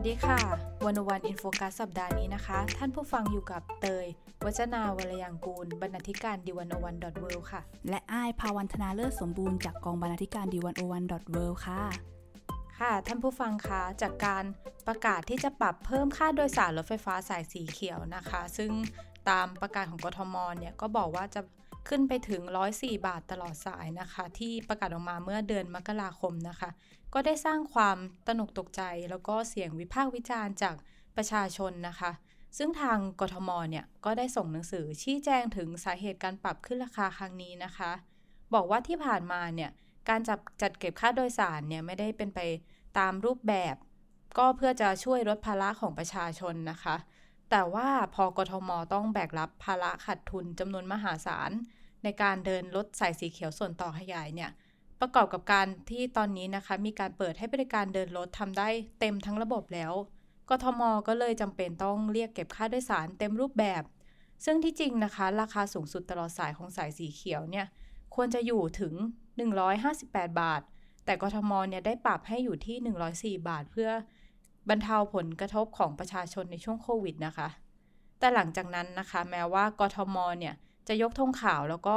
สวัสดีค่ะ One O One In Focus สัปดาห์นี้นะคะ ท่านผู้ฟังอยู่กับเตย วัจนาวรยังกูล บรรณาธิการดีวันโอวันดอทเวิค่ะ และอ้ายภาวันธนาเลิศสมบูรณ์จากกองบรรณาธิการดีวันโอวันดอทเวิค่ะ ค่ะ ท่านผู้ฟังคะจากการประกาศที่จะปรับเพิ่มค่าโดยสารรถไฟฟ้าสายสีเขียวนะคะ ซึ่งตามประกาศของกทมเนี่ยก็บอกว่าจะ ขึ้นไปถึง 104 บาทตลอดสายนะคะ ที่ประกาศออกมาเมื่อเดือนมกราคมนะคะ ก็ได้สร้างความตนกตกใจ แล้วก็เสียงวิพากษ์วิจารณ์จากประชาชนนะคะ ซึ่งทางกทมเนี่ยก็ได้ส่งหนังสือชี้แจงถึงสาเหตุการปรับขึ้นราคาครั้งนี้นะคะ บอกว่าที่ผ่านมาเนี่ยการจับจัดเก็บค่าโดยสารเนี่ยไม่ได้เป็นไปตามรูปแบบ ก็เพื่อจะช่วยลดภาระของประชาชนนะคะแต่ว่าพอกทมต้องแบกรับภาระขาดทุนจำนวนมหาศาล ในการเดินรถสายสีเขียวส่วนต่อขยายเนี่ยประกอบกับการที่ตอนนี้นะคะ มีการเปิดให้บริการเดินรถทำได้เต็มทั้งระบบแล้วกทมก็เลยจำเป็นต้องเรียกเก็บค่าโดยสารเต็มรูปแบบ ซึ่งที่จริงนะคะ ราคาสูงสุดตลอดสายของสายสีเขียวเนี่ยควรจะอยู่ถึง 158 บาท แต่กทมเนี่ยได้ปรับให้อยู่ที่ 104 บาท เพื่อบรรเทาผลกระทบของประชาชนในช่วงโควิดนะคะ แต่หลังจากนั้นนะคะ แม้ว่ากทมเนี่ย จะยกธงขาวแล้วก็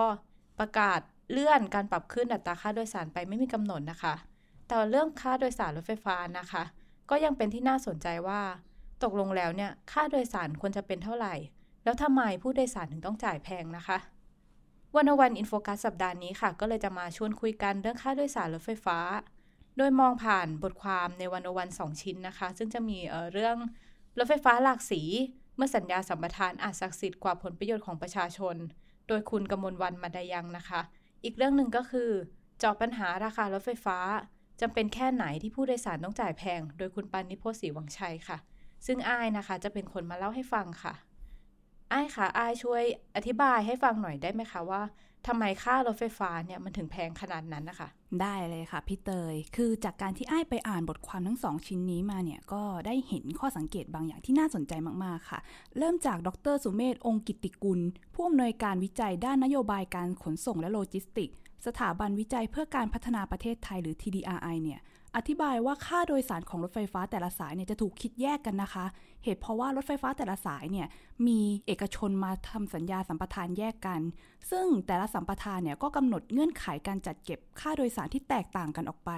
ประกาศเลื่อนการปรับขึ้นอัตราค่าโดยสารไปไม่มีกำหนดนะคะ แต่เรื่องค่าโดยสารรถไฟฟ้านะคะ ก็ยังเป็นที่น่าสนใจว่า ตกลงแล้วเนี่ยค่าโดยสารควรจะเป็นเท่าไหร่ แล้วทำไมผู้โดยสารถึงต้องจ่ายแพงนะคะวันวันอินโฟกัสสัปดาห์นี้ค่ะ ก็เลยจะมาชวนคุยกันเรื่องค่าโดยสารรถไฟฟ้า โดยมองผ่านบทความในวันวันสองชิ้นนะคะ ซึ่งจะมีเเรื่องรถไฟฟ้าหลากสี เมื่อสัญญาสัมปทานอาจศักดิ์สิทธิ์กว่าผลประโยชน์ของประชาชน โดยคุณกมลวันมาดายังนะคะ อีกเรื่องหนึ่งก็คือจอบปัญหาราคารถไฟฟ้าจำเป็นแค่ไหนที่ผู้โดยสารต้องจ่ายแพง โดยคุณปันิโพสีวังชัยค่ะ ซึ่งอ้ายนะคะจะเป็นคนมาเล่าให้ฟังค่ะอ้ายค่ะอ้ายช่วยอธิบายให้ฟังหน่อยได้ไหมคะว่า ทำไมค่ารถไฟฟ้าเนี่ยมันถึงแพงขนาดนั้นนะคะ ได้เลยค่ะพี่เตย คือจากการที่อ้ายไปอ่านบทความทั้งสองชิ้นนี้มาเนี่ย ก็ได้เห็นข้อสังเกตบางอย่างที่น่าสนใจมาก ๆ ค่ะ เริ่มจากดรสุเมธองค์กิติกุล ผู้อำนวยการวิจัยด้านนโยบายการขนส่งและโลจิสติก สถาบันวิจัยเพื่อการพัฒนาประเทศไทยหรือ TDRI เนี่ย อธิบายว่าค่าโดยสารของรถไฟฟ้าแต่ละสายเนี่ยจะถูกคิดแยกกันนะคะ เหตุเพราะว่ารถไฟฟ้าแต่ละสายเนี่ยมีเอกชนมาทำสัญญาสัมปทานแยกกัน ซึ่งแต่ละสัมปทานเนี่ยก็กำหนดเงื่อนไขการจัดเก็บค่าโดยสารที่แตกต่างกันออกไป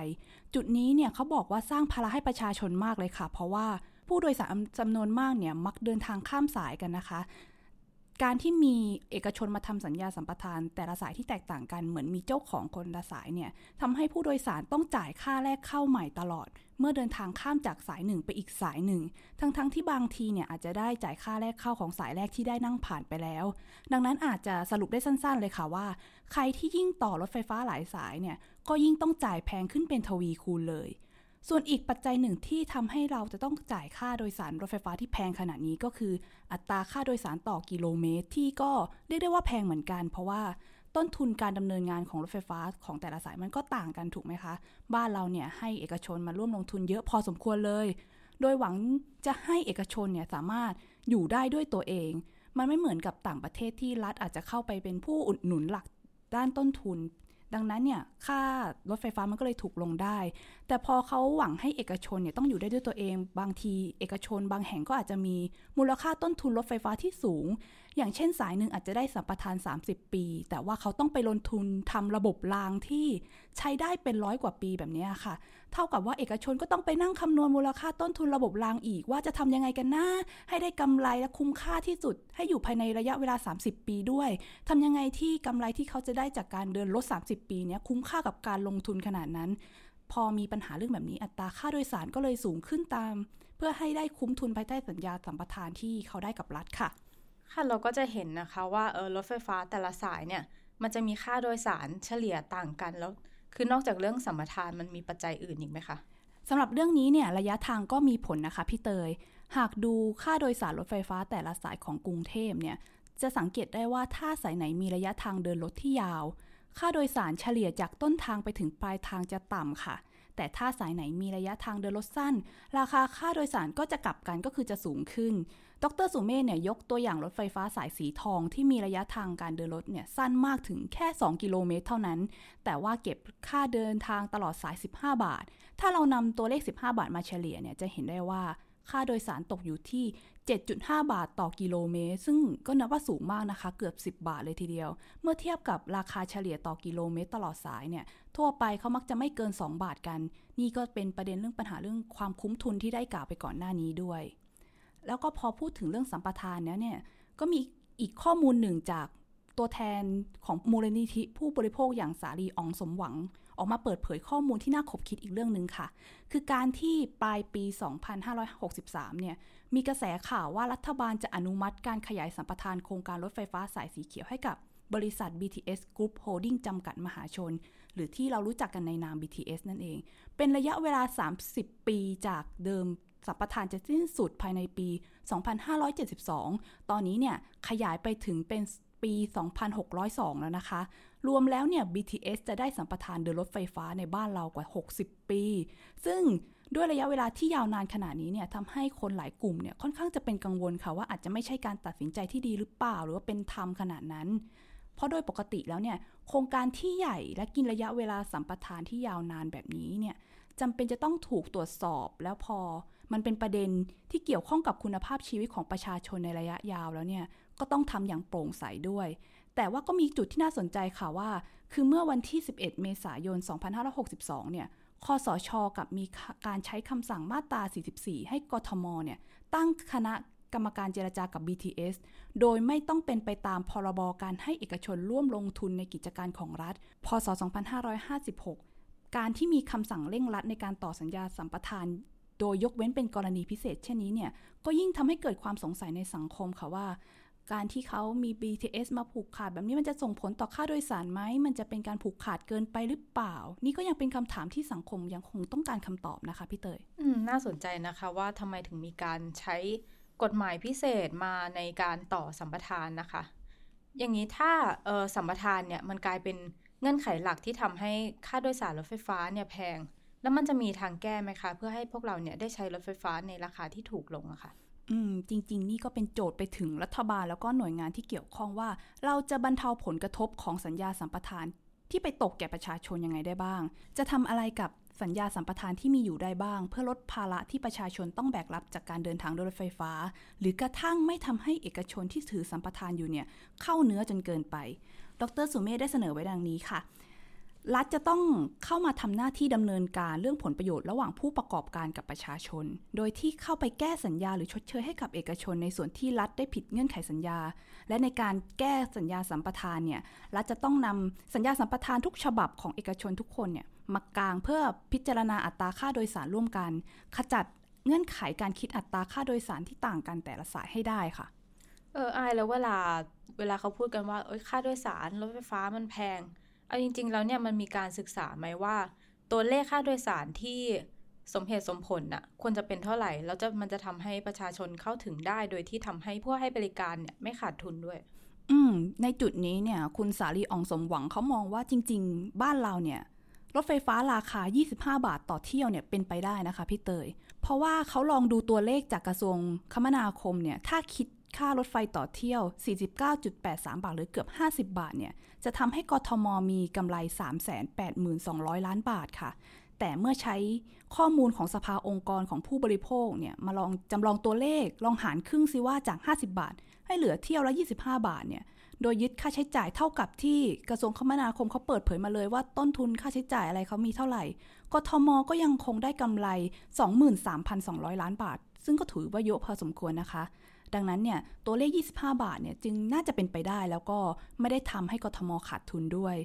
จุดนี้เนี่ยเขาบอกว่าสร้างภาระให้ประชาชนมากเลยค่ะ เพราะว่าผู้โดยสารจำนวนมากเนี่ยมักเดินทางข้ามสายกันนะคะ การที่มีเอกชนมาทำสัญญาสัมปทาน แต่ละสายที่แตกต่างกันเหมือนมีเจ้าของคนละสายเนี่ยทำให้ผู้โดยสารต้องจ่ายค่าแรกเข้าใหม่ตลอด เมื่อเดินทางข้ามจากสายหนึ่งไปอีกสายหนึ่ง ทั้งๆทที่บางทีเนี่ยอาจจะได้จ่ายค่าแรกเข้าของสายแรกที่ได้นั่งผ่านไปแล้ว ดังนั้นอาจจะสรุปได้สั้นๆ เลยค่ะว่า ใครที่ยิ่งต่อรถไฟฟ้าหลายสายเนี่ยก็ยิ่งต้องจ่ายแพงขึ้นเป็นทวีคูณเลย ส่วนอีกปัจจัยหนึ่งที่ทำให้เราจะต้องจ่ายค่าโดยสารรถไฟฟ้าที่แพงขนาดนี้ก็คือ อัตราค่าโดยสารต่อกิโลเมตร ที่ก็เรียกได้ว่าแพงเหมือนกัน เพราะว่าต้นทุนการดำเนินงานของรถไฟฟ้าของแต่ละสายมันก็ต่างกันถูกไหมคะ บ้านเราเนี่ยให้เอกชนมาร่วมลงทุนเยอะพอสมควรเลย โดยหวังจะให้เอกชนเนี่ยสามารถอยู่ได้ด้วยตัวเอง มันไม่เหมือนกับต่างประเทศที่รัฐอาจจะเข้าไปเป็นผู้อุดหนุนหลักด้านต้นทุน ดังนั้นเนี่ยค่ารถไฟฟ้ามันก็เลยถูกลงได้ แต่พอเขาหวังให้เอกชนเนี่ยต้องอยู่ได้ด้วยตัวเอง บางทีเอกชนบางแห่งก็อาจจะมีมูลค่าต้นทุนรถไฟฟ้าที่สูง อย่างเช่นสายหนึ่งอาจจะได้สัมปทาน 30 ปี แต่ว่าเขาต้องไปลงทุนทำระบบรางที่ใช้ได้เป็นร้อยกว่าปีแบบนี้ค่ะ เท่ากับว่าเอกชนก็ต้องไปนั่งคำนวณมูลค่าต้นทุนระบบรางอีกว่าจะทำยังไงกันนะให้ได้กำไรและคุ้มค่าที่สุด ให้อยู่ภายในระยะเวลา 30 ปีด้วยทำยังไงที่กำไรที่เขาจะได้จากการเดินรถ 30 ปีนี้คุ้มค่ากับการลงทุนขนาดนั้นพอมีปัญหาเรื่องแบบนี้อัตราค่าโดยสารก็เลยสูงขึ้นตาม เพื่อให้ได้คุ้มทุนภายใต้สัญญาสัมปทานที่เขาได้กับรัฐค่ะ ค่ะเราก็จะเห็นนะคะว่าเออรถไฟฟ้าแต่ละสายเนี่ย มันจะมีค่าโดยสารเฉลี่ยต่างกันแล้ว คือนอกจากเรื่องสัมปทานมันมีปัจจัยอื่นอีกไหมคะสำหรับเรื่องนี้เนี่ยระยะทางก็มีผลนะคะพี่เตย หากดูค่าโดยสารรถไฟฟ้าแต่ละสายของกรุงเทพเนี่ยจะสังเกตได้ว่าถ้าสายไหนมีระยะทางเดินรถที่ยาว ค่าโดยสารเฉลี่ยจากต้นทางไปถึงปลายทางจะต่ำค่ะ แต่ถ้าสายไหนมีระยะทางเดินรถสั้น ราคาค่าโดยสารก็จะกลับกันก็คือจะสูงขึ้น ดรสุเมธเนี่ยยกตัวอย่างรถไฟฟ้าสายสีทองที่มีระยะทางการเดินรถเนี่ยสั้นมากถึงแค่ 2 กิโลเมตรเท่านั้น แต่ว่าเก็บค่าเดินทางตลอดสาย 15 บาท ถ้าเรานำตัวเลข 15 บาทมาเฉลี่ยเนี่ยจะเห็นได้ว่าค่าโดยสารตกอยู่ที่ 7.5 บาทต่อกิโลเมตร ซึ่งก็นับว่าสูงมากนะคะ เกือบ 10 บาทเลยทีเดียว เมื่อเทียบกับราคาเฉลี่ยต่อกิโลเมตรตลอดสายเนี่ย ทั่วไปเขามักจะไม่เกิน 2 บาทกัน นี่ก็เป็นประเด็นเรื่องปัญหาเรื่องความคุ้มทุนที่ได้กล่าวไปก่อนหน้านี้ด้วย แล้วก็พอพูดถึงเรื่องสัมปทานเนี่ย ก็มีอีกข้อมูลหนึ่งจากตัวแทนของมูลนิธิผู้บริโภคอย่างสาลีอองสมหวัง ออกมาเปิดเผยข้อมูลที่น่าขบคิดอีกเรื่องหนึ่งค่ะ คือการที่ปลายปี 2563 เนี่ย มีกระแสข่าวว่ารัฐบาลจะอนุมัติการขยายสัมปทานโครงการรถไฟฟ้าสายสีเขียวให้กับบริษัท BTS Group Holding จำกัดมหาชน หรือที่เรารู้จักกันในนาม BTS นั่นเอง เป็นระยะเวลา 30 ปีจากเดิมสัมปทานจะสิ้นสุดภายในปี 2572 ตอนนี้เนี่ยขยายไปถึงเป็น ปี 2602 แล้วนะคะ รวมแล้วเนี่ย BTS จะได้สัมปทานเดินรถไฟฟ้าในบ้านเรากว่า 60 ปี ซึ่งด้วยระยะเวลาที่ยาวนานขนาดนี้เนี่ยทำให้คนหลายกลุ่มเนี่ยค่อนข้างจะเป็นกังวลค่ะว่าอาจจะไม่ใช่การตัดสินใจที่ดีหรือเปล่า หรือว่าเป็นธรรมขนาดนั้น เพราะโดยปกติแล้วเนี่ยโครงการที่ใหญ่และกินระยะเวลาสัมปทานที่ยาวนานแบบนี้เนี่ยจำเป็นจะต้องถูกตรวจสอบแล้วพอ มันเป็นประเด็นที่เกี่ยวข้องกับคุณภาพชีวิตของประชาชนในระยะยาวแล้วเนี่ย ก็ต้องทำอย่างโปร่งใสด้วย แต่ว่าก็มีจุดที่น่าสนใจค่ะว่า คือเมื่อวันที่ 11 เมษายน 2562 เนี่ยคอสชกับมีการใช้คำสั่งมาตรา 44 ให้กทมเนี่ยตั้งคณะกรรมการเจรจากับ BTS โดยไม่ต้องเป็นไปตามพรบการให้เอกชนร่วมลงทุนในกิจการของรัฐ พศ 2556 การที่มีคำสั่งเร่งรัดในการต่อสัญญาสัมปทาน โดยยกเว้นเป็นกรณีพิเศษเช่นนี้เนี่ย ก็ยิ่งทำให้เกิดความสงสัยในสังคมค่ะว่า การที่เขามี BTS มาผูกขาดแบบนี้มันจะส่งผลต่อค่าโดยสารไหม มันจะเป็นการผูกขาดเกินไปหรือเปล่า นี่ก็ยังเป็นคำถามที่สังคมยังคงต้องการคำตอบนะคะพี่เตย อืม น่าสนใจนะคะว่าทำไมถึงมีการใช้กฎหมายพิเศษมาในการต่อสัมปทานนะคะ อย่างนี้ถ้าสัมปทานเนี่ยมันกลายเป็นเงื่อนไขหลักที่ทำให้ค่าโดยสารรถไฟฟ้าเนี่ยแพง แล้วมันจะมีทางแก้ไหมคะ เพื่อให้พวกเราเนี่ยได้ใช้รถไฟฟ้าในราคาที่ถูกลงอะคะ่ะ อืมจริง ๆ นี่ก็เป็นโจทย์ไปถึงรัฐบาลแล้วก็หน่วยงานที่เกี่ยวข้องว่า เราจะบรรเทาผลกระทบของสัญญาสัมปทานที่ไปตกแก่ประชาชนยังไงได้บ้าง จะทำอะไรกับสัญญาสัมปทานที่มีอยู่ได้บ้าง เพื่อลดภาระที่ประชาชนต้องแบกรับจากการเดินทางโดยรถไฟฟ้า หรือกระทั่งไม่ทำให้เอกชนที่ถือสัมปทานอยู่เนี่ยเข้าเนื้อจนเกินไป ดรสุเมธได้เสนอไว้ดังนี้ค่ะ รัฐจะต้องเข้ามาทำหน้าที่ดำเนินการเรื่องผลประโยชน์ระหว่างผู้ประกอบการกับประชาชน โดยที่เข้าไปแก้สัญญาหรือชดเชยให้กับเอกชน ในส่วนที่รัฐได้ผิดเงื่อนไขสัญญา และในการแก้สัญญาสัมปทานเนี่ยรัฐจะต้องนำสัญญาสัมปทานทุกฉบับของเอกชนทุกคนเนี่ยมากลางเพื่อพิจารณาอัตราค่าโดยสารร่วมกัน ขจัดเงื่อนไขการคิดอัตราค่าโดยสารที่ต่างกันแต่ละสายให้ได้ค่ะ เออไอแล้วเวลาเวลาเขาพูดกันว่าเอยค่าโดยสารรถไฟฟ้ามันแพง เอาจริง ๆ แล้วเนี่ยมันมีการศึกษาไหมว่า ตัวเลขค่าโดยสารที่สมเหตุสมผลน่ะควรจะเป็นเท่าไหร่ แล้วจะมันจะทำให้ประชาชนเข้าถึงได้ โดยที่ทำให้ผู้ให้บริการเนี่ยไม่ขาดทุนด้วย อืม ในจุดนี้เนี่ย คุณสาลีอองสมหวังเขามองว่าจริง ๆ บ้านเราเนี่ย รถไฟฟ้าราคา 25 บาทต่อเที่ยวเนี่ยเป็นไปได้นะคะพี่เตย เพราะว่าเขาลองดูตัวเลขจากกระทรวงคมนาคมเนี่ย ถ้าคิด ค่ารถไฟต่อเที่ยว 49.83 บาทหรือเกือบ 50 บาทเนี่ยจะทำให้กทมมีกำไร 382,000 ล้านบาทค่ะ แต่เมื่อใช้ข้อมูลของสภาองค์กรของผู้บริโภคเนี่ยมาลองจำลองตัวเลขลองหารครึ่งซิว่าจาก 50 บาท ให้เหลือเที่ยวละ 25 บาทเนี่ยโดยยึดค่าใช้จ่ายเท่ากับที่กระทรวงคมนาคมเขาเปิดเผยมาเลยว่าต้นทุนค่าใช้จ่ายอะไรเขามีเท่าไหร่ กทมก็ยังคงได้กำไร 23,200 ล้านบาท ซึ่งก็ถือว่าเยอะพอสมควรนะคะ ดังนั้นเนี่ยตัวเลข 25 บาทเนี่ยจึงน่าจะเป็นไปได้แล้วก็ไม่ได้ทำให้กทมขาดทุนด้วย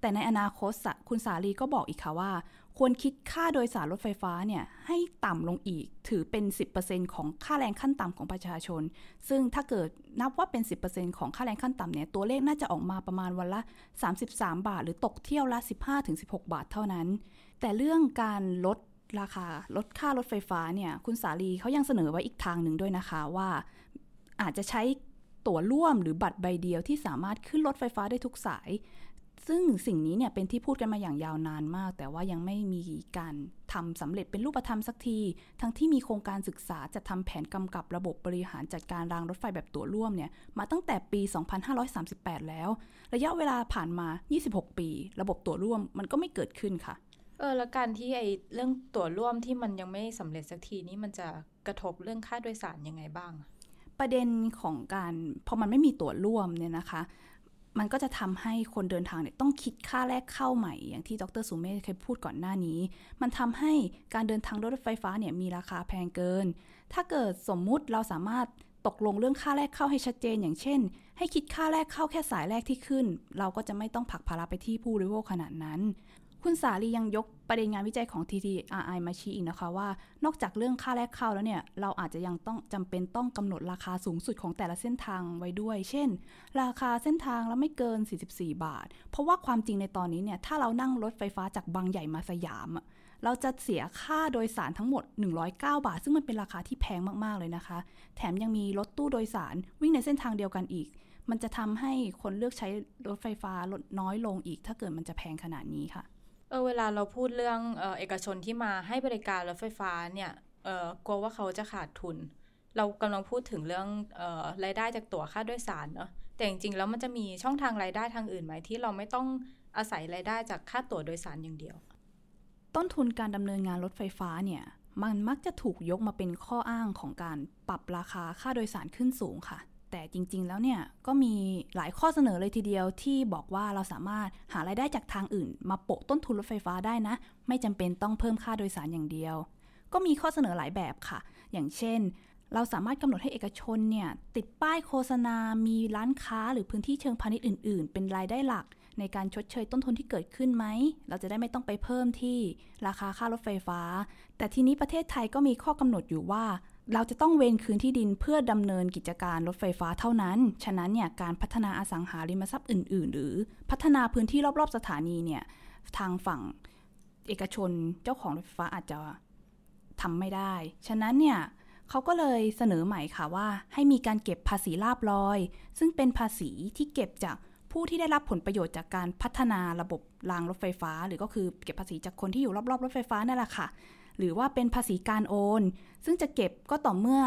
แต่ในอนาคตคุณสาลีก็บอกอีกค่ะว่า ควรคิดค่าโดยสารรถไฟฟ้าเนี่ยให้ต่ำลงอีกถือเป็น 10%ของค่าแรงขั้นต่ำของประชาชน ซึ่งถ้าเกิดนับว่าเป็น 10%ของค่าแรงขั้นต่ำเนี่ยตัวเลขน่าจะออกมาประมาณวันละ 33 บาท หรือตกเที่ยวละ 15-16 บาทเท่านั้น แต่เรื่องการลดราคาลดค่ารถไฟฟ้าเนี่ย คุณสาลีเขายังเสนอไว้อีกทางหนึ่งด้วยนะคะว่า อาจจะใช้ตั๋วร่วมหรือบัตรใบเดียวที่สามารถขึ้นรถไฟฟ้าได้ทุกสาย ซึ่งสิ่งนี้เนี่ยเป็นที่พูดกันมาอย่างยาวนานมาก แต่ว่ายังไม่มีการทำสำเร็จเป็นรูปธรรมสักที ทั้งที่มีโครงการศึกษาจะทำแผนกำกับระบบบริหารจัดการรางรถไฟแบบตั๋วร่วมเนี่ยมาตั้งแต่ปี 2538 แล้ว ระยะเวลาผ่านมา 26 ปี ระบบตั๋วร่วมมันก็ไม่เกิดขึ้นค่ะเออแล้วการที่ไอเรื่องตั๋วร่วมที่มันยังไม่สำเร็จสักทีนี้มันจะกระทบเรื่องค่าโดยสารยังไงบ้าง ประเด็นของการพอมันไม่มีตั๋วร่วมเนี่ยนะคะ มันก็จะทำให้คนเดินทางเนี่ยต้องคิดค่าแรกเข้าใหม่ อย่างที่ดรสุเมธเคยพูดก่อนหน้านี้ มันทำให้การเดินทางรถไฟฟ้าเนี่ยมีราคาแพงเกิน ถ้าเกิดสมมุติเราสามารถตกลงเรื่องค่าแรกเข้าให้ชัดเจน อย่างเช่น ให้คิดค่าแรกเข้าแค่สายแรกที่ขึ้น เราก็จะไม่ต้องผักภาระไปที่ผู้บริโภคขนาดนั้น คุณสาลียังยกประเด็นงานวิจัยของ TTRI มาชี้อีกนะคะว่า นอกจากเรื่องค่าแรกเข้าแล้วเนี่ย เราอาจจะยังต้องจำเป็นต้องกำหนดราคาสูงสุดของแต่ละเส้นทางไว้ด้วย เช่น ราคาเส้นทางแล้วไม่เกิน 44 บาท เพราะว่าความจริงในตอนนี้เนี่ย ถ้าเรานั่งรถไฟฟ้าจากบางใหญ่มาสยาม เราจะเสียค่าโดยสารทั้งหมด 109 บาท ซึ่งมันเป็นราคาที่แพงมากๆเลยนะคะ แถมยังมีรถตู้โดยสารวิ่งในเส้นทางเดียวกันอีก มันจะทำให้คนเลือกใช้รถไฟฟ้าลดน้อยลงอีก ถ้าเกิดมันจะแพงขนาดนี้ค่ะ เออเวลาเราพูดเรื่องเออเอกชนที่มาให้บริการรถไฟฟ้าเนี่ยเออกลัวว่าเขาจะขาดทุน เรากำลังพูดถึงเรื่องเออรายได้จากตั๋วค่าโดยสารเนาะแต่จริงๆแล้วมันจะมีช่องทางรายได้ทางอื่นไหมที่เราไม่ต้องอาศัยรายได้จากค่าตั๋วโดยสารอย่างเดียว ต้นทุนการดำเนินงานรถไฟฟ้าเนี่ยมันมักจะถูกยกมาเป็นข้ออ้างของการปรับราคาค่าโดยสารขึ้นสูงค่ะ แต่จริง ๆ แล้วเนี่ยก็มีหลายข้อเสนอเลยทีเดียวที่บอกว่าเราสามารถหารายได้จากทางอื่น มาโปะต้นทุนรถไฟฟ้าได้นะ ไม่จำเป็นต้องเพิ่มค่าโดยสารอย่างเดียว ก็มีข้อเสนอหลายแบบค่ะ อย่างเช่น เราสามารถกำหนดให้เอกชนเนี่ยติดป้ายโฆษณา มีร้านค้าหรือพื้นที่เชิงพาณิชย์อื่น ๆ เป็นรายได้หลัก ในการชดเชยต้นทุนที่เกิดขึ้นไหม เราจะได้ไม่ต้องไปเพิ่มที่ราคาค่ารถไฟฟ้า แต่ทีนี้ประเทศไทยก็มีข้อกำหนดอยู่ว่า เราจะต้องเวนคืนที่ดินเพื่อดำเนินกิจการรถไฟฟ้าเท่านั้น ฉะนั้นเนี่ยการพัฒนาอสังหาริมทรัพย์อื่น ๆ หรือพัฒนาพื้นที่รอบ ๆ สถานีเนี่ยทางฝั่งเอกชนเจ้าของรถไฟฟ้าอาจจะทำไม่ได้ ฉะนั้นเนี่ยเขาก็เลยเสนอใหม่ค่ะว่าให้มีการเก็บภาษีลาบลอย ซึ่งเป็นภาษีที่เก็บจากผู้ที่ได้รับผลประโยชน์จากการพัฒนาระบบรางรถไฟฟ้า หรือก็คือเก็บภาษีจากคนที่อยู่รอบๆรถไฟฟ้านั่นแหละค่ะ หรือว่าเป็นภาษีการโอน ซึ่งจะเก็บก็ต่อเมื่อ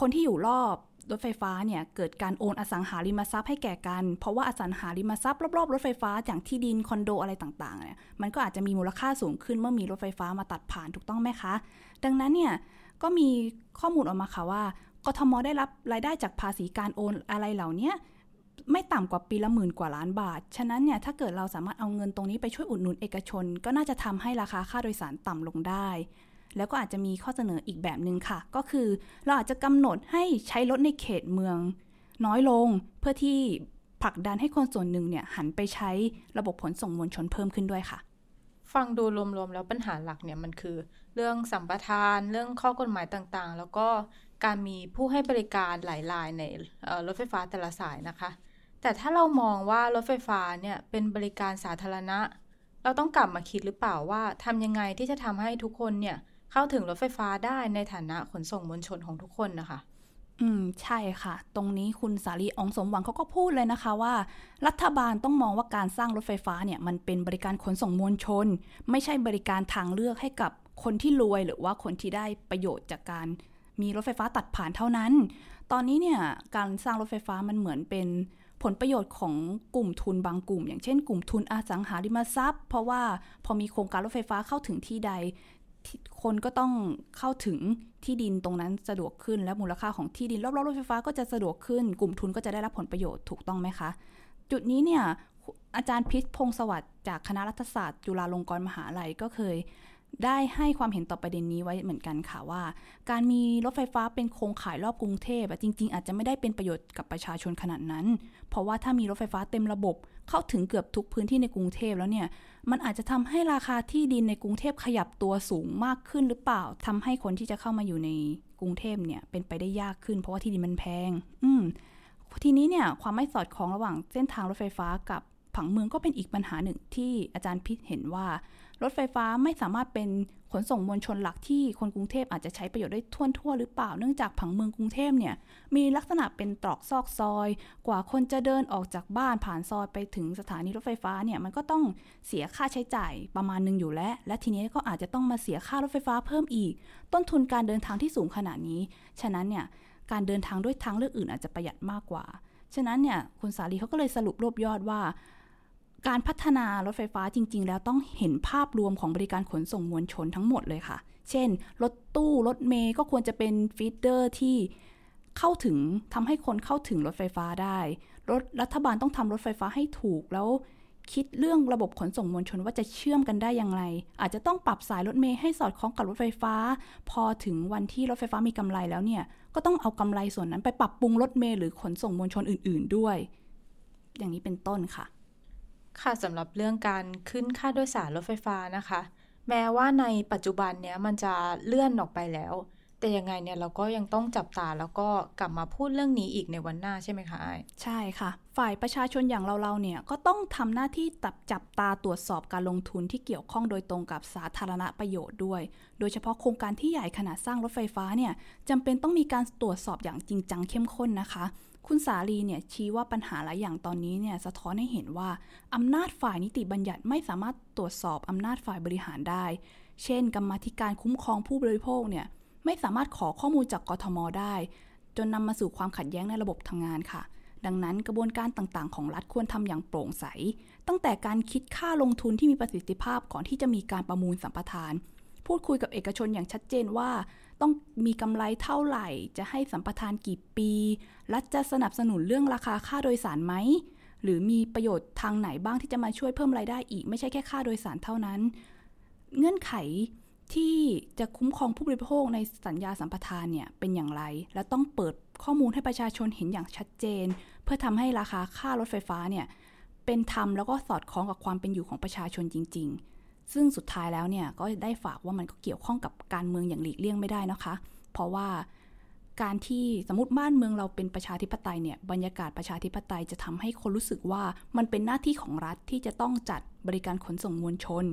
คนที่อยู่รอบรถไฟฟ้าเนี่ยเกิดการโอนอสังหาริมทรัพย์ให้แก่กัน เพราะว่าอสังหาริมทรัพย์รอบๆรถไฟฟ้าอย่างที่ดินคอนโดอะไรต่างๆเนี่ยมันก็อาจจะมีมูลค่าสูงขึ้นเมื่อมีรถไฟฟ้ามาตัดผ่านถูกต้องไหมคะ ดังนั้นเนี่ยก็มีข้อมูลออกมาค่ะว่ากทมได้รับรายได้จากภาษีการโอนอะไรเหล่านี้ ไม่ต่ำกว่าปีละหมื่นกว่าล้านบาท ฉะนั้นเนี่ยถ้าเกิดเราสามารถเอาเงินตรงนี้ไปช่วยอุดหนุนเอกชน ก็น่าจะทำให้ราคาค่าโดยสารต่ำลงได้ แล้วก็อาจจะมีข้อเสนออีกแบบหนึ่งค่ะ ก็คือเราอาจจะกำหนดให้ใช้รถในเขตเมือง น้อยลงเพื่อที่ผลักดันให้คนส่วนหนึ่งเนี่ยหันไปใช้ระบบขนส่งมวลชนเพิ่มขึ้นด้วยค่ะ ฟังดูรวมๆแล้วปัญหาหลักเนี่ยมันคือ เรื่องสัมปทาน เรื่องข้อกฎหมายต่างๆ แล้วก็การมีผู้ให้บริการหลายรายในรถไฟฟ้าแต่ละสายนะคะ แต่ถ้าเรามองว่ารถไฟฟ้าเนี่ยเป็นบริการสาธารณะ เราต้องกลับมาคิดหรือเปล่าว่าทำยังไงที่จะทำให้ทุกคนเนี่ยเข้าถึงรถไฟฟ้าได้ในฐานะขนส่งมวลชนของทุกคนนะคะ อืม ใช่ค่ะ ตรงนี้คุณสาลีอองสมหวังเขาก็พูดเลยนะคะว่า รัฐบาลต้องมองว่าการสร้างรถไฟฟ้าเนี่ยมันเป็นบริการขนส่งมวลชน ไม่ใช่บริการทางเลือกให้กับคนที่รวยหรือว่าคนที่ได้ประโยชน์จากการมีรถไฟฟ้าตัดผ่านเท่านั้น ตอนนี้เนี่ยการสร้างรถไฟฟ้ามันเหมือนเป็น ผลประโยชน์ของกลุ่มทุนบางกลุ่ม อย่างเช่นกลุ่มทุนอสังหาริมทรัพย์ เพราะว่าพอมีโครงการรถไฟฟ้าเข้าถึงที่ใด คนก็ต้องเข้าถึงที่ดินตรงนั้นสะดวกขึ้น และมูลค่าของที่ดินรอบๆรถไฟฟ้าก็จะสะดวกขึ้น กลุ่มทุนก็จะได้รับผลประโยชน์ถูกต้องไหมคะ จุดนี้เนี่ยอาจารย์พิษพงศวัสดิ์จากคณะรัฐศาสตร์จุฬาลงกรณ์มหาลัยก็เคย ได้ให้ความเห็นต่อประเด็นนี้ไว้เหมือนกันค่ะว่า การมีรถไฟฟ้าเป็นโครงข่ายรอบกรุงเทพจริง ๆ อาจจะไม่ได้เป็นประโยชน์กับประชาชนขนาดนั้น เพราะว่าถ้ามีรถไฟฟ้าเต็มระบบ เข้าถึงเกือบทุกพื้นที่ในกรุงเทพแล้วเนี่ย มันอาจจะทำให้ราคาที่ดินในกรุงเทพขยับตัวสูงมากขึ้นหรือเปล่าทำให้คนที่จะเข้ามาอยู่ในกรุงเทพเนี่ยเป็นไปได้ยากขึ้น เพราะว่าที่ดินมันแพง อืมทีนี้เนี่ยความไม่สอดคล้องระหว่างเส้นทางรถไฟฟ้ากับ ผังเมืองก็เป็นอีกปัญหาหนึ่งที่อาจารย์พิษเห็นว่า รถไฟฟ้าไม่สามารถเป็นขนส่งมวลชนหลักที่คนกรุงเทพอาจจะใช้ประโยชน์ได้ทั่วทั่วหรือเปล่าเนื่องจากผังเมืองกรุงเทพเนี่ยมีลักษณะเป็นตรอกซอกซอย กว่าคนจะเดินออกจากบ้านผ่านซอยไปถึงสถานีรถไฟฟ้าเนี่ยมันก็ต้องเสียค่าใช้จ่ายประมาณหนึงอยู่แล้ว และทีนี้ก็อาจจะต้องมาเสียค่ารถไฟฟ้าเพิ่มอีก ต้นทุนการเดินทางที่สูงขนาดนี้ ฉะนั้นเนี่ยการเดินทางด้วยทางเลือกอื่นอาจจะประหยัดมากกว่า ฉะนั้นเนี่ยคุณสาลีเขาก็เลยสรุปรวบยอดว่า การพัฒนารถไฟฟ้าจริง ๆ แล้วต้องเห็นภาพรวมของบริการขนส่งมวลชนทั้งหมดเลยค่ะ เช่น รถตู้รถเมย์ก็ควรจะเป็นฟีดเดอร์ที่เข้าถึงทำให้คนเข้าถึงรถไฟฟ้าได้ รถรัฐบาลต้องทำรถไฟฟ้าให้ถูกแล้วคิดเรื่องระบบขนส่งมวลชนว่าจะเชื่อมกันได้อย่างไร อาจจะต้องปรับสายรถเมย์ให้สอดคล้องกับรถไฟฟ้า พอถึงวันที่รถไฟฟ้ามีกำไรแล้วเนี่ย ก็ต้องเอากำไรส่วนนั้นไปปรับปรุงรถเมล์หรือขนส่งมวลชนอื่น ๆ ด้วย อย่างนี้เป็นต้นค่ะ ค่ะสำหรับเรื่องการขึ้นค่าโดยสารรถไฟฟ้านะคะ แม้ว่าในปัจจุบันเนี้ยมันจะเลื่อนออกไปแล้ว แต่ยังไงเนี่ยเราก็ยังต้องจับตาแล้วก็กลับมาพูดเรื่องนี้อีกในวันหน้าใช่ไหมคะไอใช่ค่ะ ฝ่ายประชาชนอย่างเราๆเนี่ยก็ต้องทำหน้าที่ตับจับตาตรวจสอบการลงทุนที่เกี่ยวข้องโดยตรงกับสาธารณประโยชน์ด้วย โดยเฉพาะโครงการที่ใหญ่ขนาดสร้างรถไฟฟ้าเนี่ยจำเป็นต้องมีการตรวจสอบอย่างจริงจังเข้มข้นนะคะ คุณสาลีเนี่ยชี้ว่าปัญหาหลายอย่างตอนนี้เนี่ยสะท้อนให้เห็นว่า อำนาจฝ่ายนิติบัญญัติไม่สามารถตรวจสอบอำนาจฝ่ายบริหารได้ เช่น กรรมธิการคุ้มครองผู้บริโภคเนี่ยไม่สามารถขอข้อมูลจากกทมได้ จนนำมาสู่ความขัดแย้งในระบบทางงานค่ะ ดังนั้นกระบวนการต่างๆ ของรัฐควรทำอย่างโปร่งใส ตั้งแต่การคิดค่าลงทุนที่มีประสิทธิภาพก่อนที่จะมีการประมูลสัมปทาน พูดคุยกับเอกชนอย่างชัดเจนว่า ต้องมีกำไรเท่าไหร่ จะให้สัมปทานกี่ปี รัฐจะสนับสนุนเรื่องราคาค่าโดยสารไหม หรือมีประโยชน์ทางไหนบ้างที่จะมาช่วยเพิ่มรายได้อีก ไม่ใช่แค่ค่าโดยสารเท่านั้น เงื่อนไขที่จะคุ้มครองผู้บริโภคในสัญญาสัมปทานเนี่ยเป็นอย่างไร และต้องเปิดข้อมูลให้ประชาชนเห็นอย่างชัดเจน เพื่อทำให้ราคาค่ารถไฟฟ้าเนี่ยเป็นธรรมแล้วก็สอดคล้องกับความเป็นอยู่ของประชาชนจริง ๆ ซึ่งสุดท้ายแล้วเนี่ยก็ได้ฝากว่ามันก็เกี่ยวข้องกับการเมืองอย่างหลีกเลี่ยงไม่ได้นะคะ เพราะว่าการที่สมมติบ้านเมืองเราเป็นประชาธิปไตยเนี่ยบรรยากาศประชาธิปไตยจะทำให้คนรู้สึกว่ามันเป็นหน้าที่ของรัฐที่จะต้องจัดบริการขนส่งมวลชน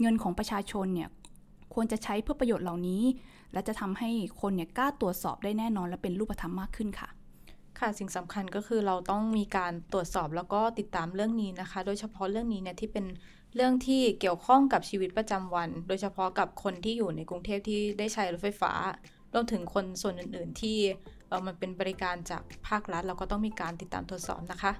เงินของประชาชนเนี่ยควรจะใช้เพื่อประโยชน์เหล่านี้ และจะทำให้คนเนี่ยกล้าตรวจสอบได้แน่นอนและเป็นรูปธรรมมากขึ้นค่ะ ค่ะสิ่งสำคัญก็คือเราต้องมีการตรวจสอบแล้วก็ติดตามเรื่องนี้นะคะ โดยเฉพาะเรื่องนี้เนี่ยที่เป็น เรื่องที่เกี่ยวข้องกับชีวิตประจำวัน โดยเฉพาะกับคนที่อยู่ในกรุงเทพที่ได้ใช้รถไฟฟ้ารวมถึงคนส่วนอื่น ๆ ที่มันเป็นบริการจากภาครัฐ เราก็ต้องมีการติดตามตรวจสอบนะคะ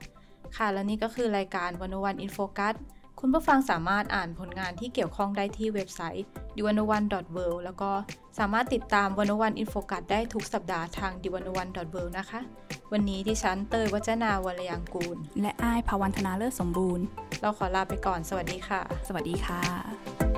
ค่ะและนี่ก็คือรายการ One O One In Focus คุณผู้ฟังสามารถอ่านผลงานที่เกี่ยวข้องได้ที่เว็บไซต์ d i w a n o n e w o r l d แล้วก็สามารถติดตาม One O One In Focus ได้ทุกสัปดาห์ทาง d i w a n o n e w o r l d นะคะ วันนี้ดิฉันเตยวัจนาวรยังกูล และอ้ายภาวันธนาเลิศสมบูรณ์ เราขอลาไปก่อน สวัสดีค่ะ สวัสดีค่ะ